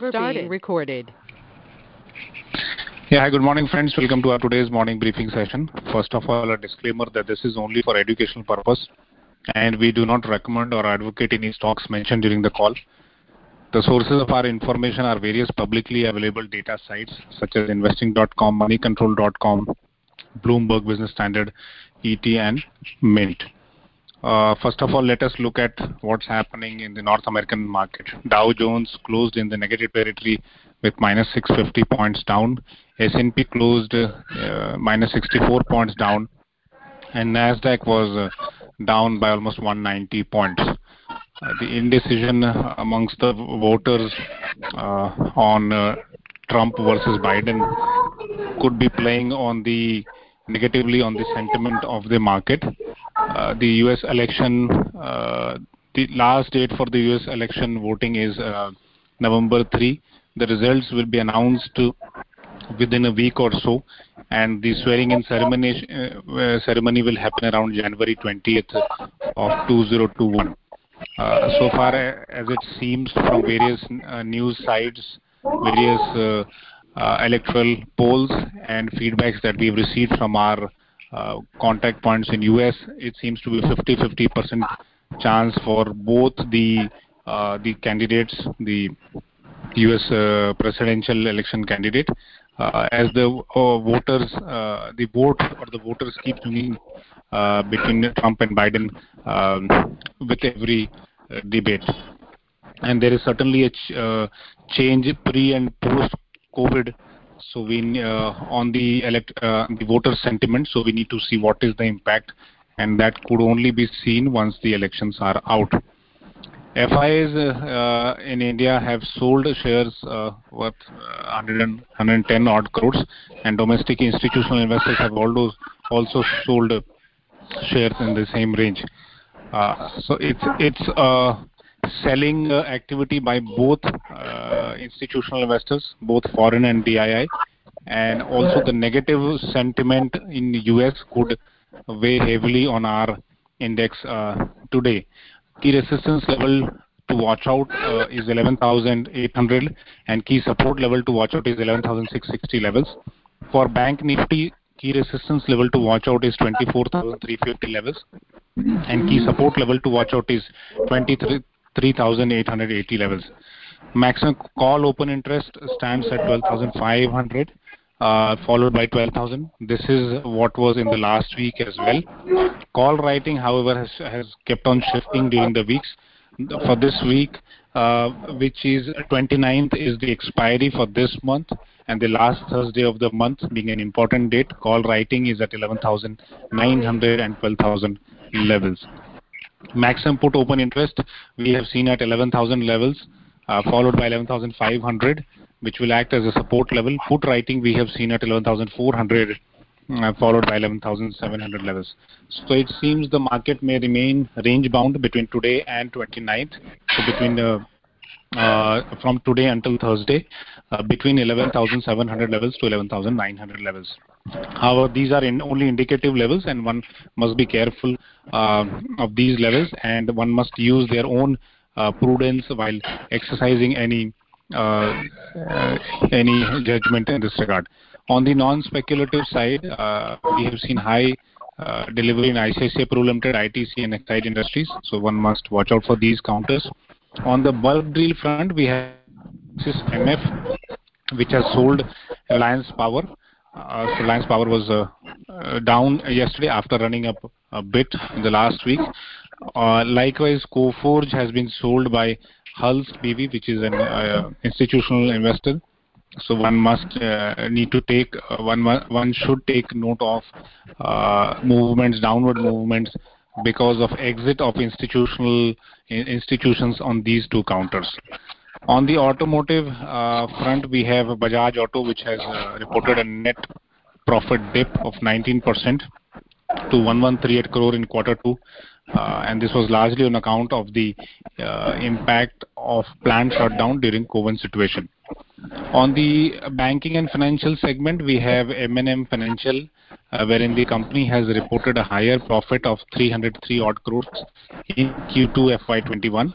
has started. Being recorded. Yeah, hi, good morning, friends. Welcome to our today's morning briefing session. First of all, a disclaimer that this is only for educational purpose, and we do not recommend or advocate any stocks mentioned during the call. The sources of our information are various publicly available data sites such as investing.com, moneycontrol.com, Bloomberg Business Standard, ET, and Mint. Uh, first of all, let us look at what's happening in the North American market. Dow Jones closed in the negative territory with minus 650 points down. S&P closed uh, minus 64 points down, and Nasdaq was uh, down by almost 190 points. Uh, the indecision amongst the voters uh, on uh, Trump versus Biden could be playing on the negatively on the sentiment of the market. Uh, the U.S. election, uh, the last date for the U.S. election voting is uh, November 3. The results will be announced within a week or so, and the swearing-in ceremony ceremony will happen around January 20th of 2021. Uh, so far, as it seems from various uh, news sites, various uh, electoral polls and feedbacks that we've received from our contact points in U.S., it seems to be 50-50% chance for both the uh, the candidates, the U.S. presidential election candidate, as the voters, the vote or the voters keep swinging between Trump and Biden um, with every debate. And there is certainly a ch- uh, change pre and post COVID. So we uh, on the elect uh, the voter sentiment. So we need to see what is the impact, and that could only be seen once the elections are out. FIs uh, in India have sold shares uh, worth 110 odd crores, and domestic institutional investors have also also sold shares in the same range. Uh, so it's it's selling uh, activity by both uh, institutional investors, both foreign and DII, and also the negative sentiment in the U.S. could weigh heavily on our index uh, today. Key resistance level to watch out uh, is 11,800 and key support level to watch out is 11,660 levels. For Bank Nifty, key resistance level to watch out is 24,350 levels and key support level to watch out is 23 3,880 levels. Maximum call open interest stands at 12,500, uh, followed by 12,000. This is what was in the last week as well. Call writing, however, has, has kept on shifting during the weeks. For this week, uh, which is 29th, is the expiry for this month, and the last Thursday of the month being an important date. Call writing is at 11,900 and 12,000 levels. Maximum put open interest we have seen at 11,000 levels, uh, followed by 11,500, which will act as a support level. Put writing we have seen at 11,400, uh, followed by 11,700 levels. So it seems the market may remain range bound between today and 29th. So between the from today until Thursday, uh, between 11,700 levels to 11,900 levels. However, these are in only indicative levels, and one must be careful uh, of these levels, and one must use their own uh, prudence while exercising any uh, uh, any judgment in this regard. On the non-speculative side, uh, we have seen high delivery in ICICI Pru Limited, ITC, and Exide Industries, so one must watch out for these counters. On the bulk deal front, we have MF, which has sold Alliance Power uh, Reliance Power was uh, uh, down yesterday after running up a bit in the last week. Uh, likewise, Coforge has been sold by Hulst BV, which is an uh, institutional investor. So one must uh, need to take uh, one one should take note of uh, movements, downward movements, because of exit of institutional institutions on these two counters. On the automotive uh, front, we have Bajaj Auto, which has uh, reported a net profit dip of 19% to 1138 crore in quarter two. Uh, and this was largely on account of the impact of plant shutdown during COVID situation. On the banking and financial segment, we have M&M Financial, uh, wherein the company has reported a higher profit of 303 odd crores in Q2 FY21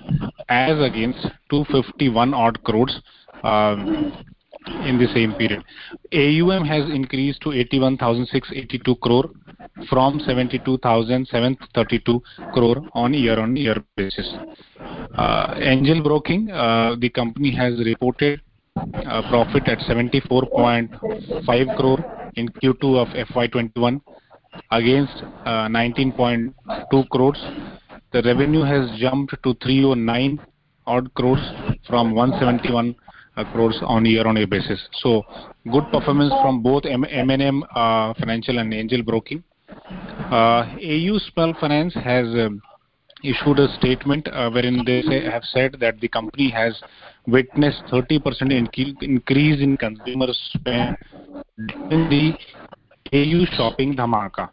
as against 251 odd crores in the same period. AUM has increased to 81,682 crore from 72,732 crore on year-on-year basis. Angel Broking, the company has reported Uh, profit at 74.5 crore in Q2 of FY 2021 against uh, 19.2 crores. The revenue has jumped to 309 odd crores from 171 uh, crores on year-on-year basis. So good performance from both M&M Financial and Angel Broking. AU Small Finance has um, issued a statement uh, wherein they have said that the company has witnessed 30% increase in consumer spend during the AU Shopping Dhamaka.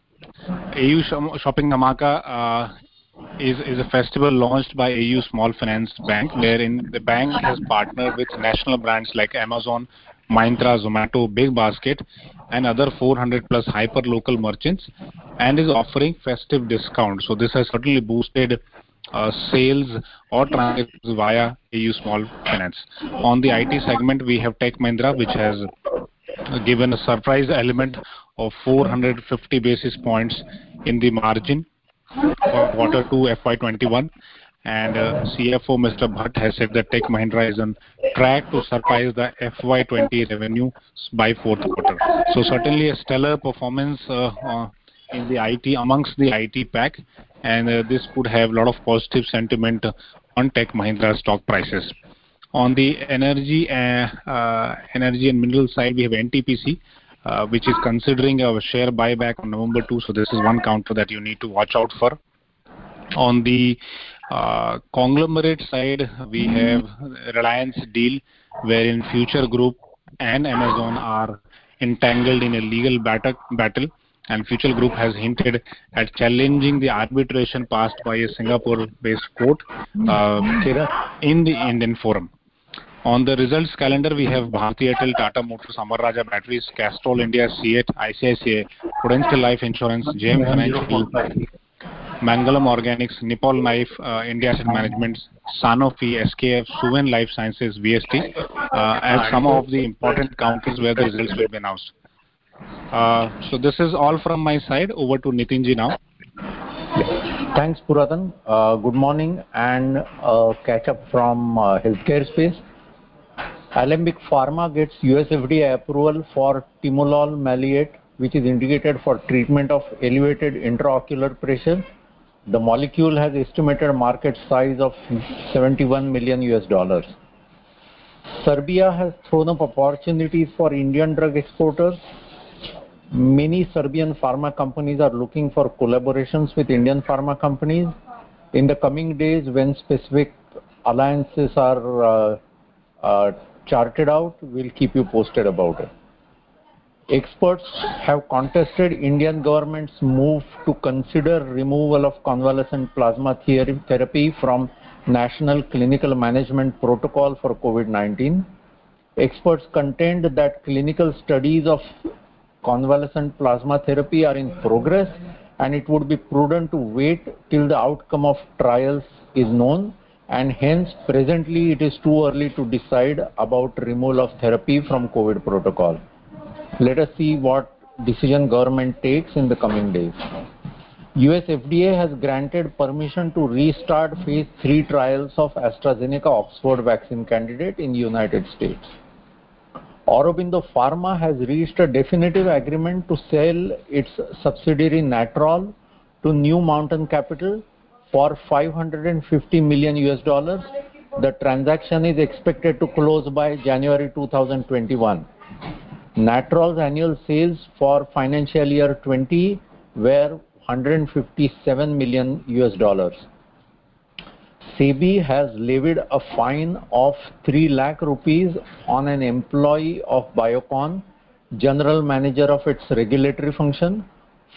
AU Shopping Dhamaka uh, is is a festival launched by AU Small Finance Bank, wherein the bank has partnered with national brands like Amazon, Myntra, Zomato, BigBasket, and other 400 plus hyper-local merchants, and is offering festive discounts. So this has certainly boosted uh, sales or transactions via AU Small Finance. On the IT segment, we have Tech Mahindra, which has uh, given a surprise element of 450 basis points in the margin for quarter two FY 2021. Uh, CFO, Mr. Bhat, has said that Tech Mahindra is on track to surpass the FY20 revenue by fourth quarter. So certainly a stellar performance amongst the IT pack, and uh, this could have a lot of positive sentiment on Tech Mahindra stock prices. On the energy uh, uh, energy and mineral side, we have NTPC, which is considering a share buyback on November 2. So This is one counter that you need to watch out for. On the conglomerate side, we have Reliance deal, wherein Future Group and Amazon are entangled in a legal battle, and Future Group has hinted at challenging the arbitration passed by a Singapore-based court uh, in the Indian forum. On the results calendar, we have Bharti Airtel, Tata Motors, Amara Raja Batteries, Castrol India, CEAT, ICICI Prudential Life Insurance, JM Financial, Mangalam Organics, Nippon Life, uh, India Asset Management, Sanofi, SKF, Suven Life Sciences, VST, uh, as some of the important counters where the results will be announced. Uh, this is all from my side. Over to Nitin ji now. Thanks, Puranton. Uh, good morning and uh, catch up from healthcare space. Alembic Pharma gets US FDA approval for timolol maleate, which is indicated for treatment of elevated intraocular pressure. The molecule has estimated market size of 71 million US dollars. Serbia has thrown up opportunities for Indian drug exporters. Many Serbian pharma companies are looking for collaborations with Indian pharma companies. In the coming days, when specific alliances are uh, uh, charted out, we'll keep you posted about it. Experts have contested Indian government's move to consider removal of convalescent plasma therapy from National Clinical Management Protocol for COVID-19. Experts contend that clinical studies of convalescent plasma therapy are in progress, and it would be prudent to wait till the outcome of trials is known, and hence, presently, it is too early to decide about removal of therapy from COVID protocol. Let us see what decision government takes in the coming days. US FDA has granted permission to restart phase 3 trials of AstraZeneca Oxford vaccine candidate in United States. Aurobindo Pharma has reached a definitive agreement to sell its subsidiary, Natrol, to New Mountain Capital for 550 million US dollars. The transaction is expected to close by January 2021. Natrol's annual sales for financial year 20 were $157 million. SEBI has levied a fine of 3 lakh rupees on an employee of Biocon, general manager of its regulatory function,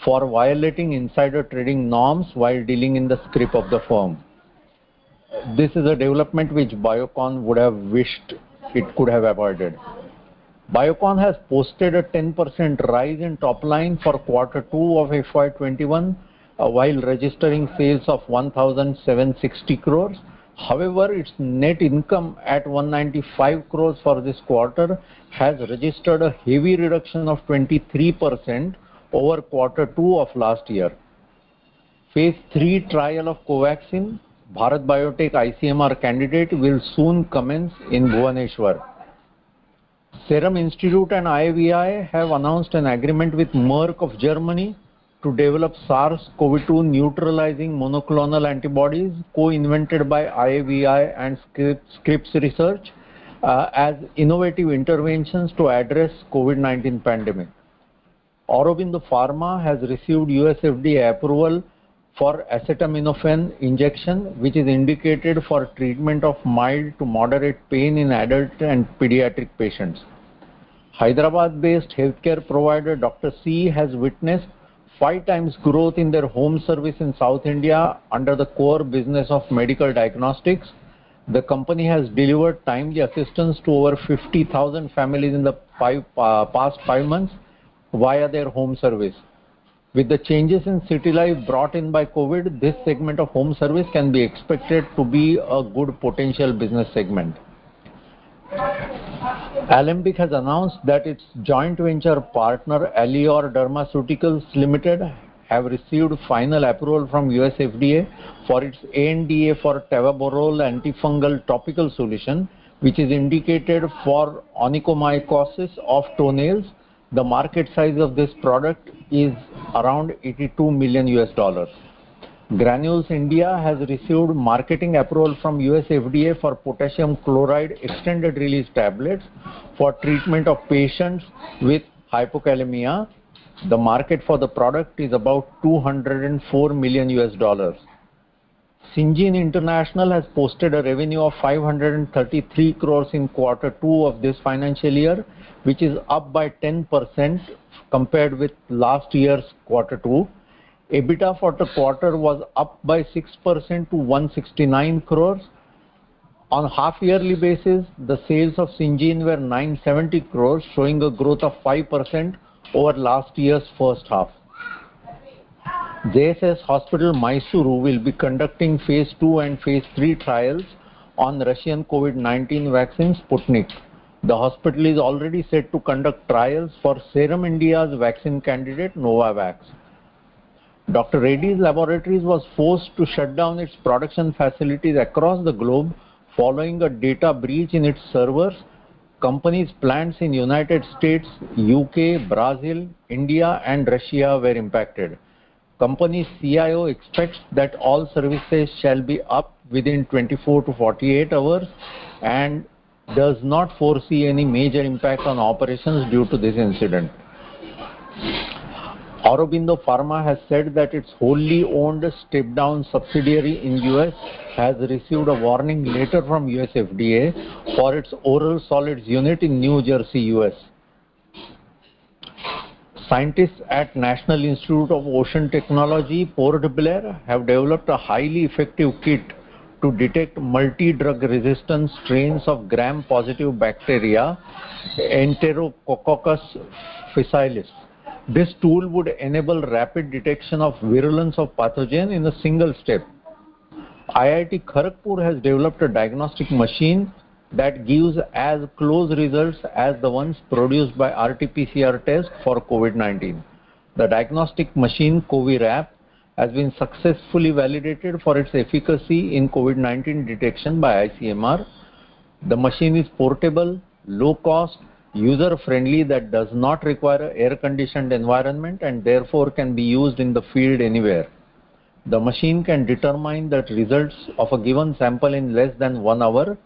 for violating insider trading norms while dealing in the scrip of the firm. This is a development which Biocon would have wished it could have avoided. Biocon has posted a 10% rise in top line for quarter two of FY 2021, Uh, while registering sales of 1,760 crores. However, its net income at 195 crores for this quarter has registered a heavy reduction of 23% over quarter two of last year. Phase 3 trial of Covaxin, Bharat Biotech ICMR candidate, will soon commence in Bhubaneswar. Serum Institute and IAVI have announced an agreement with Merck of Germany to develop SARS-CoV-2 neutralizing monoclonal antibodies co-invented by IAVI and Scripps Research uh, as innovative interventions to address COVID-19 pandemic. Aurobindo Pharma has received USFDA approval for acetaminophen injection, which is indicated for treatment of mild to moderate pain in adult and pediatric patients. Hyderabad-based healthcare provider Dr. C has witnessed five times growth in their home service in South India under the core business of medical diagnostics. The company has delivered timely assistance to over 50,000 families in the uh, past five months via their home service. With the changes in city life brought in by COVID, this segment of home service can be expected to be a good potential business segment. Alembic has announced that its joint venture partner, Aleor Dermaceuticals Limited, have received final approval from US FDA for its ANDA for tavaborole antifungal topical solution, which is indicated for onychomycosis of toenails. The market size of this product is around $82 million. Granules India has received marketing approval from US FDA for potassium chloride extended release tablets for treatment of patients with hypokalemia. The market for the product is about 204 million US dollars. Syngene International has posted a revenue of 533 crores in quarter two of this financial year, which is up by 10% compared with last year's quarter two. EBITDA for the quarter was up by 6% to 169 crores. On half-yearly basis, the sales of Syngene were 970 crores, showing a growth of 5% over last year's first half. JSS Hospital, Mysuru will be conducting phase 2 and phase 3 trials on Russian COVID-19 vaccine, Sputnik. The hospital is already set to conduct trials for Serum India's vaccine candidate, Novavax. Dr. Reddy's Laboratories was forced to shut down its production facilities across the globe following a data breach in its servers. Company's plants in United States, U.K., Brazil, India, and Russia were impacted. Company's CIO expects that all services shall be up within 24 to 48 hours and does not foresee any major impact on operations due to this incident. Aurobindo Pharma has said that its wholly owned step-down subsidiary in U.S. has received a warning letter from US FDA for its oral solids unit in New Jersey, U.S. Scientists at National Institute of Ocean Technology, Port Blair, have developed a highly effective kit to detect multi-drug resistant strains of gram-positive bacteria, Enterococcus faecalis. This tool would enable rapid detection of virulence of pathogen in a single step. IIT Kharagpur has developed a diagnostic machine that gives as close results as the ones produced by RT-PCR test for COVID-19. The diagnostic machine, CoviRAP, has been successfully validated for its efficacy in COVID-19 detection by ICMR. The machine is portable, low cost, user-friendly, that does not require air-conditioned environment, and therefore can be used in the field anywhere. The machine can determine the results of a given sample in less than one hour.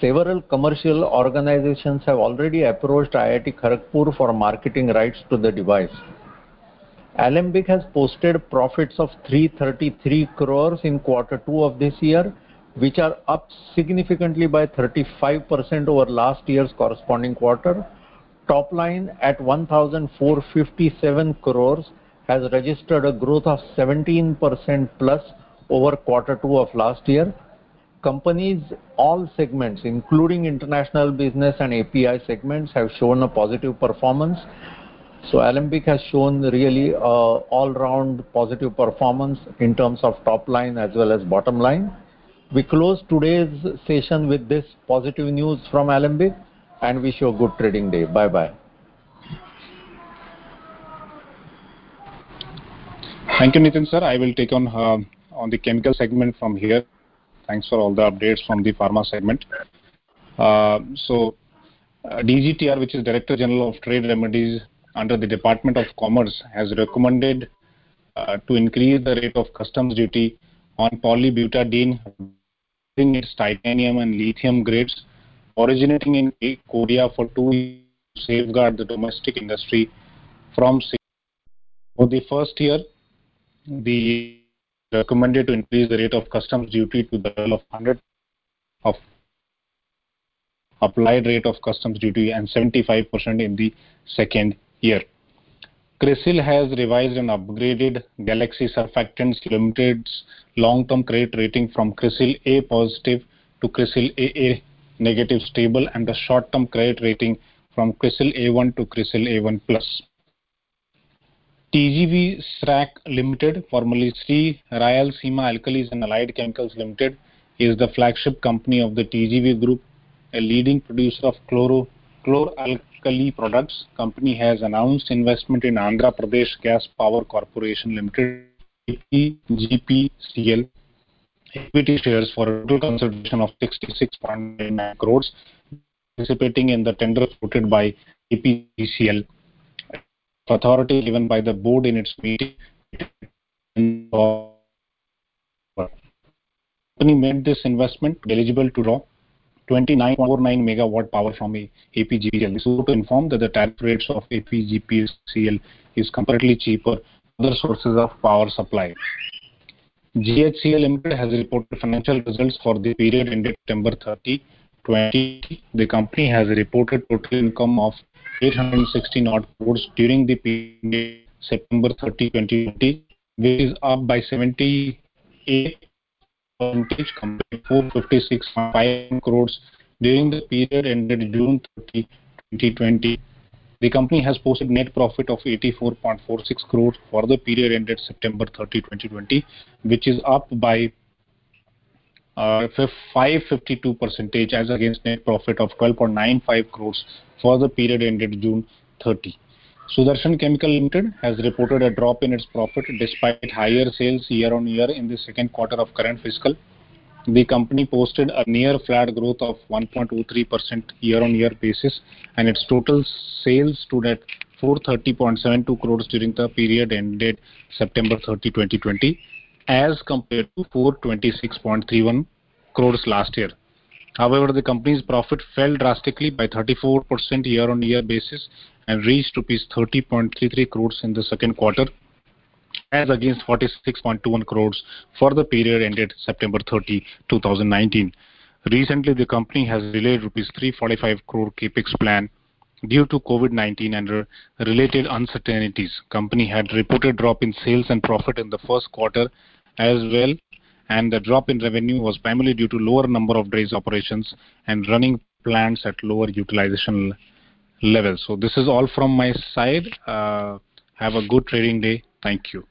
Several commercial organizations have already approached IIT Kharagpur for marketing rights to the device. Alembic has posted profits of 333 crores in quarter two of this year, which are up significantly by 35% over last year's corresponding quarter. Top line at 1,457 crores has registered a growth of 17%+ plus over quarter two of last year. Companies, all segments, including international business and API segments, have shown a positive performance. So Alembic has shown really uh, all-round positive performance in terms of top line as well as bottom line. We close today's session with this positive news from Alembic and wish you a good trading day. Bye-bye. Thank you, Nitin, sir. I will take on uh, on the chemical segment from here. Thanks for all the updates from the pharma segment. Uh, so, uh, DGTR, which is Director General of Trade Remedies under the Department of Commerce, has recommended to increase the rate of customs duty on polybutadiene in its titanium and lithium grades originating in Korea for two years to safeguard the domestic industry from for the first year, the recommended to increase the rate of customs duty to the level of 100 of applied rate of customs duty and 75% in the second year. CRISIL has revised and upgraded Galaxy Surfactants Limited's long-term credit rating from CRISIL A positive to CRISIL AA negative stable and the short-term credit rating from CRISIL A1 to CRISIL A1 plus. TGV SRAC Limited, formerly Sri Rayalaseema Alkalis and Allied Chemicals Limited, is the flagship company of the TGV Group, a leading producer of chloro chlor-alkali products. Company has announced investment in Andhra Pradesh Gas Power Corporation Limited, APGPCL, equity shares for a total consideration of 66.9 crores, participating in the tender floated by APGPCL. Authority given by the board in its meeting. Company made this investment eligible to draw 29.49 megawatt power from APGPCL. This is to inform that the tariff rates of APGPCL is comparatively cheaper other sources of power supply. GHCL Limited has reported financial results for the period ended September 30, 2020. The company has reported total income of 816 odd crores during the period September 30, 2020, which is up by 78 compared to 456.5 crores during the period ended June 30, 2020. The company has posted net profit of 84.46 crores for the period ended September 30, 2020, which is up by uh, 552% as against net profit of 12.95 crores for the period ended June 30. Sudarshan Chemical Limited has reported a drop in its profit despite higher sales year-on-year in the second quarter of current fiscal. The company posted a near flat growth of 1.23% year-on-year basis, and its total sales stood at 430.72 crores during the period ended September 30, 2020, as compared to 426.31 crores last year. However, the company's profit fell drastically by 34% year-on-year basis and reached rupees 30.33 crores in the second quarter, as against 46.21 crores for the period ended September 30, 2019. Recently, the company has delayed rupees 345 crore capex plan due to COVID-19 and related uncertainties. Company had reported drop in sales and profit in the first quarter as well, and the drop in revenue was primarily due to lower number of days operations and running plants at lower utilization levels. So this is all from my side. Uh, have a good trading day. Thank you.